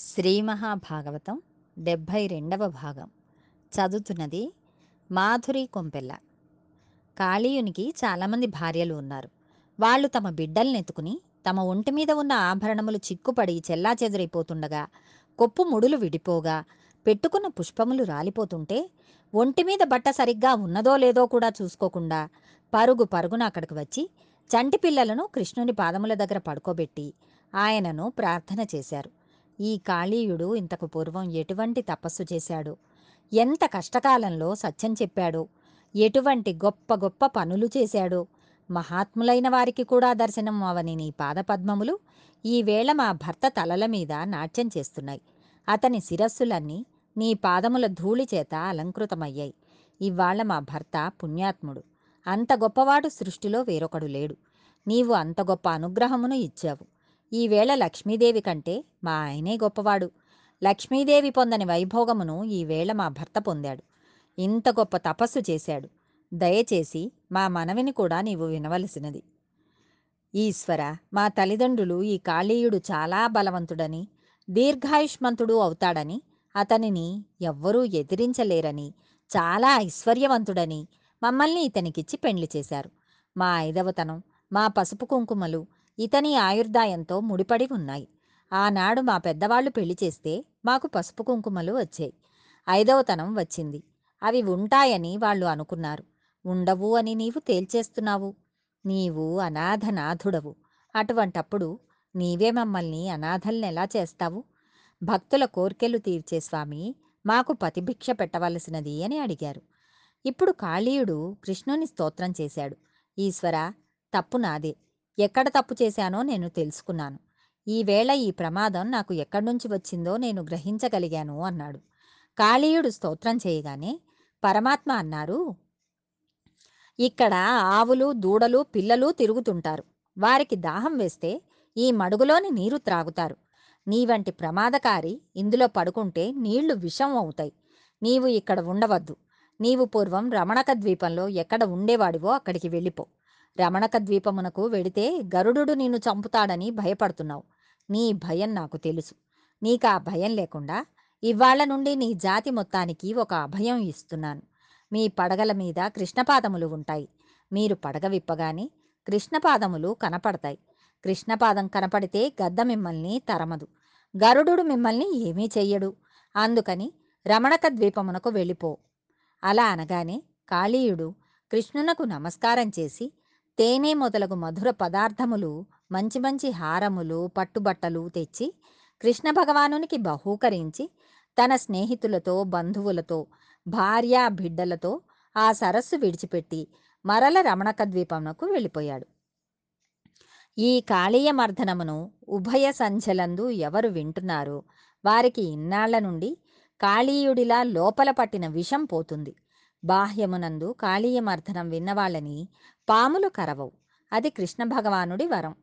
శ్రీ మహాభాగవతం డెబ్భై రెండవ భాగం. చదువుతున్నది మాధురి కొంపెల్ల. కాళీయునికి చాలామంది భార్యలు ఉన్నారు. వాళ్ళు తమ బిడ్డల్ని ఎత్తుకుని తమ ఒంటి మీద ఉన్న ఆభరణములు చిక్కుపడి చెల్లాచెదురైపోతుండగా కొప్పు ముడులు విడిపోగా పెట్టుకున్న పుష్పములు రాలిపోతుంటే ఒంటి మీద బట్ట సరిగ్గా ఉన్నదో లేదో కూడా చూసుకోకుండా పరుగు పరుగున అక్కడికి వచ్చి చంటి పిల్లలను కృష్ణుని పాదముల దగ్గర పడుకోబెట్టి ఆయనను ప్రార్థన చేశారు. ఈ కాళీయుడు ఇంతకు పూర్వం ఎటువంటి తపస్సు చేశాడు? ఎంత కష్టకాలంలో సత్యం చెప్పాడో? ఎటువంటి గొప్ప గొప్ప పనులు చేశాడో? మహాత్ములైన వారికి కూడా దర్శనం అవని నీ పాదపద్మములు ఈవేళ మా భర్త తలల మీద నాట్యం చేస్తున్నాయి. అతని శిరస్సులన్నీ నీ పాదముల ధూళి చేత అలంకృతమయ్యాయి. ఇవాళ మా భర్త పుణ్యాత్ముడు. అంత గొప్పవాడు సృష్టిలో వేరొకడు లేడు. నీవు అంత గొప్ప అనుగ్రహమును ఇచ్చావు. ఈవేళ లక్ష్మీదేవి కంటే మా ఆయనే గొప్పవాడు. లక్ష్మీదేవి పొందని వైభోగమును ఈవేళ మా భర్త పొందాడు. ఇంత గొప్ప తపస్సు చేశాడు. దయచేసి మా మనవిని కూడా నీవు వినవలసినది. ఈశ్వర మా తల్లిదండ్రులు ఈ కాళీయుడు చాలా బలవంతుడని దీర్ఘాయుష్మంతుడు అవుతాడని అతనిని ఎవ్వరూ ఎదిరించలేరని చాలా ఐశ్వర్యవంతుడని మమ్మల్ని ఇతనికిచ్చి పెండ్లి చేశారు. మా ఐదవతనం మా పసుపు కుంకుమలు ఇతని ఆయుర్దాయంతో ముడిపడి ఉన్నాయి. ఆనాడు మా పెద్దవాళ్ళు పెళ్ళి చేస్తే మాకు పసుపు కుంకుమలు వచ్చాయి. ఐదవతనం వచ్చింది. అవి ఉంటాయని వాళ్ళు అనుకున్నారు. ఉండవు అని నీవు తేల్చేస్తున్నావు. నీవు అనాథనాథుడవు. అటువంటప్పుడు నీవే మమ్మల్ని అనాథల్ని ఎలా చేస్తావు? భక్తుల కోర్కెలు తీర్చే స్వామి మాకు పతిభిక్ష పెట్టవలసినది అని అడిగారు. ఇప్పుడు కాళీయుడు కృష్ణుని స్తోత్రం చేశాడు. ఈశ్వర తప్పు నాదే. ఎక్కడ తప్పు చేశానో నేను తెలుసుకున్నాను. ఈవేళ ఈ ప్రమాదం నాకు ఎక్కడి నుంచి వచ్చిందో నేను గ్రహించగలిగాను అన్నాడు. కాళీయుడు స్తోత్రం చేయగానే పరమాత్మ అన్నారు ఇక్కడ ఆవులు దూడలు పిల్లలు తిరుగుతుంటారు. వారికి దాహం వేస్తే ఈ మడుగులోని నీరు త్రాగుతారు. నీ వంటి ప్రమాదకారి ఇందులో పడుకుంటే నీళ్ళు విషం అవుతాయి. నీవు ఇక్కడ ఉండవద్దు. నీవు పూర్వం రమణక ద్వీపంలో ఎక్కడ ఉండేవాడివో అక్కడికి వెళ్ళిపో. రమణక ద్వీపమునకు వెడితే గరుడు నిన్ను చంపుతాడని భయపడుతున్నావు. నీ భయం నాకు తెలుసు. నీకు ఆ భయం లేకుండా ఇవాళ్ళ నుండి నీ జాతి మొత్తానికి ఒక అభయం ఇస్తున్నాను. మీ పడగల మీద కృష్ణపాదములు ఉంటాయి. మీరు పడగ విప్పగానే కృష్ణపాదములు కనపడతాయి. కృష్ణపాదం కనపడితే గద్ద మిమ్మల్ని తరమదు. గరుడు మిమ్మల్ని ఏమీ చెయ్యడు. అందుకని రమణక ద్వీపమునకు వెళ్ళిపో. అలా అనగానే కాళీయుడు కృష్ణునకు నమస్కారం చేసి తేనె మొదలగు మధుర పదార్థములు మంచి మంచి హారములు పట్టుబట్టలు తెచ్చి కృష్ణ భగవానునికి బహూకరించి తన స్నేహితులతో బంధువులతో భార్య బిడ్డలతో ఆ సరస్సు విడిచిపెట్టి మరల రమణక ద్వీపమునకు వెళ్ళిపోయాడు. ఈ కాళీయ మర్దనమును ఉభయ సంధ్యలందు ఎవరు వింటున్నారో వారికి ఇన్నాళ్ళ నుండి కాళీయుడిలా లోపల పట్టిన విషం పోతుంది. బాహ్యమునందు కాళీయమర్థనం విన్నవాళ్ళని పాములు కరవవు. అది కృష్ణ భగవానుడి వరం.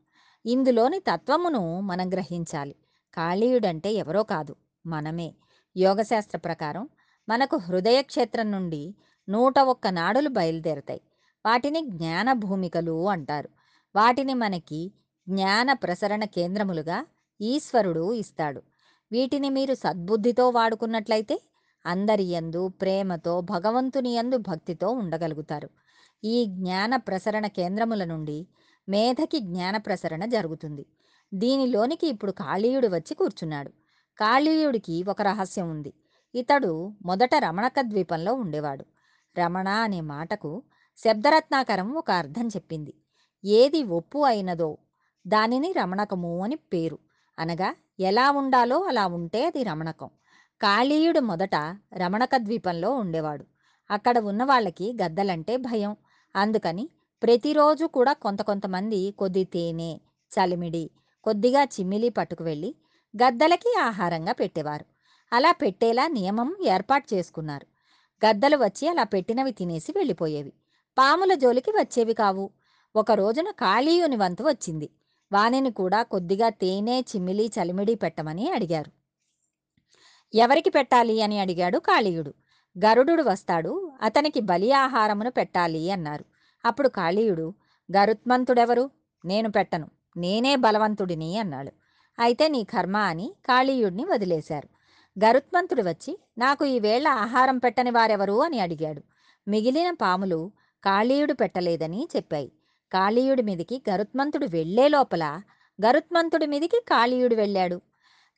ఇందులోని తత్వమును మనం గ్రహించాలి. కాళీయుడంటే ఎవరో కాదు మనమే. యోగశాస్త్ర ప్రకారం మనకు హృదయ క్షేత్రం నుండి నూట ఒక్క నాడులు బయలుదేరతాయి. వాటిని జ్ఞాన భూమికలు అంటారు. వాటిని మనకి జ్ఞాన ప్రసరణ కేంద్రములుగా ఈశ్వరుడు ఇస్తాడు. వీటిని మీరు సద్బుద్ధితో వాడుకున్నట్లయితే అందరి యందు ప్రేమతో భగవంతుని యందు భక్తితో ఉండగలుగుతారు. ఈ జ్ఞాన ప్రసరణ కేంద్రముల నుండి మేధకి జ్ఞాన ప్రసరణ జరుగుతుంది. దీనిలోనికి ఇప్పుడు కాళీయుడు వచ్చి కూర్చున్నాడు. కాళీయుడికి ఒక రహస్యం ఉంది. ఇతడు మొదట రమణక ద్వీపంలో ఉండేవాడు. రమణ అనే మాటకు శబ్దరత్నాకరం ఒక అర్థం చెప్పింది. ఏది ఒప్పు అయినదో దానిని రమణకము అని పేరు. అనగా ఎలా ఉండాలో అలా ఉంటే అది రమణకం. కాళీయుడు మొదట రమణక ద్వీపంలో ఉండేవాడు. అక్కడ ఉన్న వాళ్ళకి గద్దలంటే భయం. అందుకని ప్రతిరోజు కూడా కొంత కొంతమంది కొద్ది తేనె చలిమిడి కొద్దిగా చిమ్మిలి పట్టుకు వెళ్ళి గద్దలకి ఆహారంగా పెట్టేవారు. అలా పెట్టేలా నియమం ఏర్పాటు చేసుకున్నారు. గద్దలు వచ్చి అలా పెట్టినవి తినేసి వెళ్ళిపోయేవి. పాముల జోలికి వచ్చేవి కావు. ఒక రోజున కాళీయుని వంతు వచ్చింది. వానిని కూడా కొద్దిగా తేనె చిమ్మిలి చలిమిడి పెట్టమని అడిగారు. ఎవరికి పెట్టాలి అని అడిగాడు కాళీయుడు. గరుడు వస్తాడు అతనికి బలి ఆహారమును పెట్టాలి అన్నారు. అప్పుడు కాళీయుడు గరుత్మంతుడెవరు? నేను పెట్టను నేనే బలవంతుడిని అన్నాడు. అయితే నీ కర్మ అని కాళీయుడిని వదిలేశారు. గరుత్మంతుడు వచ్చి నాకు ఈవేళ ఆహారం పెట్టని వారెవరు అని అడిగాడు. మిగిలిన పాములు కాళీయుడు పెట్టలేదని చెప్పాయి. కాళీయుడి మీదికి గరుత్మంతుడు వెళ్ళే లోపల గరుత్మంతుడి మీదికి కాళీయుడు వెళ్ళాడు.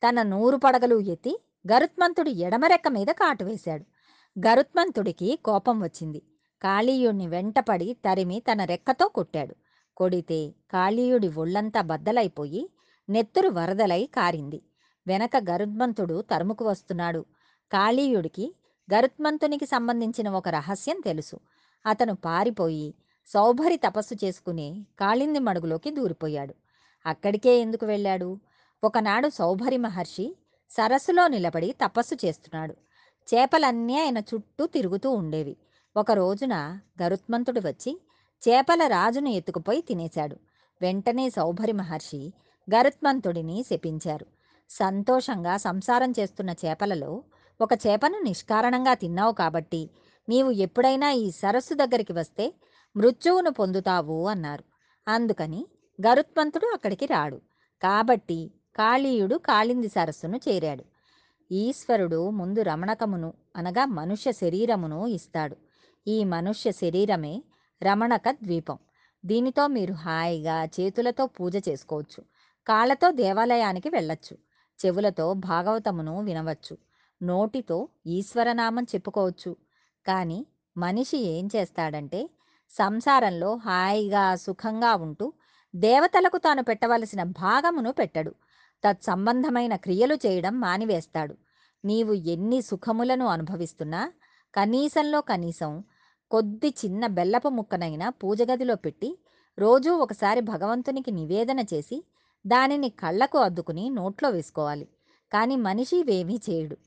తన నూరు పడగలు ఎత్తి గరుత్మంతుడి ఎడమరెక్క మీద కాటు వేశాడు. గరుత్మంతుడికి కోపం వచ్చింది. కాళీయుడిని వెంటపడి తరిమి తన రెక్కతో కొట్టాడు. కొడితే కాళీయుడి ఒళ్ళంతా బద్దలైపోయి నెత్తురు వరదలై కారింది. వెనక గరుత్మంతుడు తరుముకు వస్తున్నాడు. కాళీయుడికి గరుత్మంతునికి సంబంధించిన ఒక రహస్యం తెలుసు. అతను పారిపోయి సౌభరి తపస్సు చేసుకుని కాళింది మడుగులోకి దూరిపోయాడు. అక్కడికే ఎందుకు వెళ్ళాడు? ఒకనాడు సౌభరి మహర్షి సరస్సులో నిలబడి తపస్సు చేస్తున్నాడు. చేపలన్నీ ఆయన చుట్టూ తిరుగుతూ ఉండేవి. ఒక రోజున గరుత్మంతుడు వచ్చి చేపల రాజును ఎత్తుకుపోయి తినేశాడు. వెంటనే సౌభరి మహర్షి గరుత్మంతుడిని శపించారు. సంతోషంగా సంసారం చేస్తున్న చేపలలో ఒక చేపను నిష్కారణంగా తిన్నావు కాబట్టి నీవు ఎప్పుడైనా ఈ సరస్సు దగ్గరికి వస్తే మృత్యువును పొందుతావు అన్నారు. అందుకని గరుత్మంతుడు అక్కడికి రాడు. కాబట్టి కాళీయుడు కాళింది సరస్సును చేరాడు. ఈశ్వరుడు ముందు రమణకమును అనగా మనుష్య శరీరమును ఇస్తాడు. ఈ మనుష్య శరీరమే రమణక ద్వీపం. దీనితో మీరు హాయిగా చేతులతో పూజ చేసుకోవచ్చు. కాళ్ళతో దేవాలయానికి వెళ్ళొచ్చు. చెవులతో భాగవతమును వినవచ్చు. నోటితో ఈశ్వరనామం చెప్పుకోవచ్చు. కానీ మనిషి ఏం చేస్తాడంటే సంసారంలో హాయిగా సుఖంగా ఉంటూ దేవతలకు తాను పెట్టవలసిన భాగమును పెట్టడు. తత్సంబంధమైన క్రియలు చేయడం మానివేస్తాడు. నీవు ఎన్ని సుఖములను అనుభవిస్తున్నా కనీసంలో కనీసం కొద్ది చిన్న బెల్లపు ముక్కనైనా పూజగదిలో పెట్టి రోజూ ఒకసారి భగవంతునికి నివేదన చేసి దానిని కళ్ళకు అద్దుకుని నోట్లో వేసుకోవాలి. కానీ మనిషి ఇవేమీ చేయడు.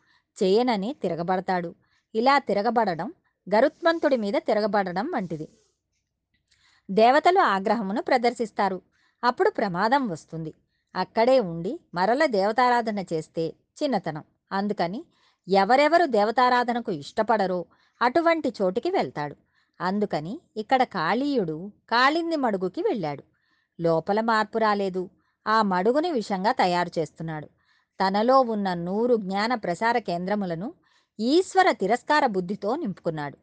చేయనని తిరగబడతాడు. ఇలా తిరగబడడం గరుత్మంతుడి మీద తిరగబడడం వంటిది. దేవతలు ఆగ్రహమును ప్రదర్శిస్తారు. అప్పుడు ప్రమాదం వస్తుంది. అక్కడే ఉండి మరల దేవతారాధన చేస్తే చిన్నతనం. అందుకని ఎవరెవరు దేవతారాధనకు ఇష్టపడరో అటువంటి చోటికి వెళ్తాడు. అందుకని ఇక్కడ కాళీయుడు కాళింది మడుగుకి వెళ్ళాడు. లోపల మార్పు రాలేదు. ఆ మడుగుని విషంగా తయారు చేస్తున్నాడు. తనలో ఉన్న నూరు జ్ఞాన ప్రసార కేంద్రములను ఈశ్వర తిరస్కార బుద్ధితో నింపుకున్నాడు.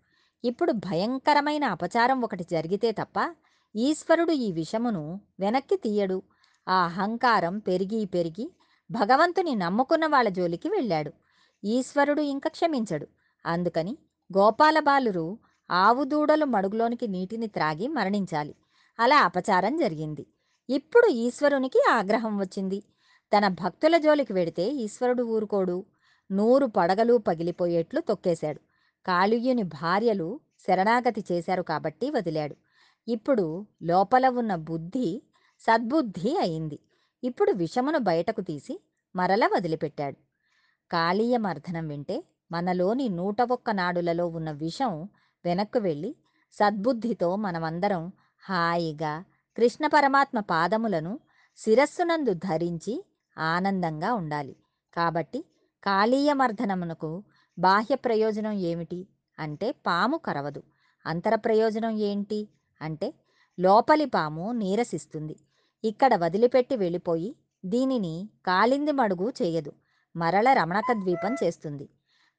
ఇప్పుడు భయంకరమైన అపచారం ఒకటి జరిగితే తప్ప ఈశ్వరుడు ఈ విషమును వెనక్కి తీయడు. ఆ అహంకారం పెరిగి పెరిగి భగవంతుని నమ్ముకున్న వాళ్ళ జోలికి వెళ్ళాడు. ఈశ్వరుడు ఇంక క్షమించడు. అందుకని గోపాలబాలురు ఆవు దూడలు మడుగులోనికి నీటిని త్రాగి మరణించాలి. అలా అపచారం జరిగింది. ఇప్పుడు ఈశ్వరునికి ఆగ్రహం వచ్చింది. తన భక్తుల జోలికి వెడితే ఈశ్వరుడు ఊరుకోడు. నూరు పడగలు పగిలిపోయేట్లు తొక్కేశాడు. కాళీయుని భార్యలు శరణాగతి చేశారు కాబట్టి వదిలాడు. ఇప్పుడు లోపల ఉన్న బుద్ధి సద్బుద్ధి అయింది. ఇప్పుడు విషమును బయటకు తీసి మరల వదిలిపెట్టాడు. కాళీయ మర్దనం వింటే మనలోని నూట ఒక్క నాడులలో ఉన్న విషం వెనక్కు వెళ్ళి సద్బుద్ధితో మనమందరం హాయిగా కృష్ణ పరమాత్మ పాదములను శిరస్సునందు ధరించి ఆనందంగా ఉండాలి. కాబట్టి కాళీయ మర్దనమునకు బాహ్య ప్రయోజనం ఏమిటి? అంటే పాము కరవదు. అంతర ప్రయోజనం ఏంటి? అంటే లోపలి పాము నీరసిస్తుంది. ఇక్కడ వదిలిపెట్టి వెళ్ళిపోయి దీనిని కాలింది మడుగు చేయదు. మరల రమణక ద్వీపం చేస్తుంది.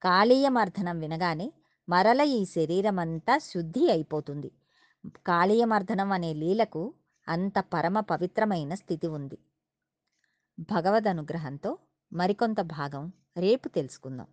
కాళీయ మర్దనం వినగానే మరల ఈ శరీరమంతా శుద్ధి అయిపోతుంది. కాళీయమర్దనం అనే లీలకు అంత పరమ పవిత్రమైన స్థితి ఉంది. భగవద్ అనుగ్రహంతో మరికొంత భాగం రేపు తెలుసుకుందాం.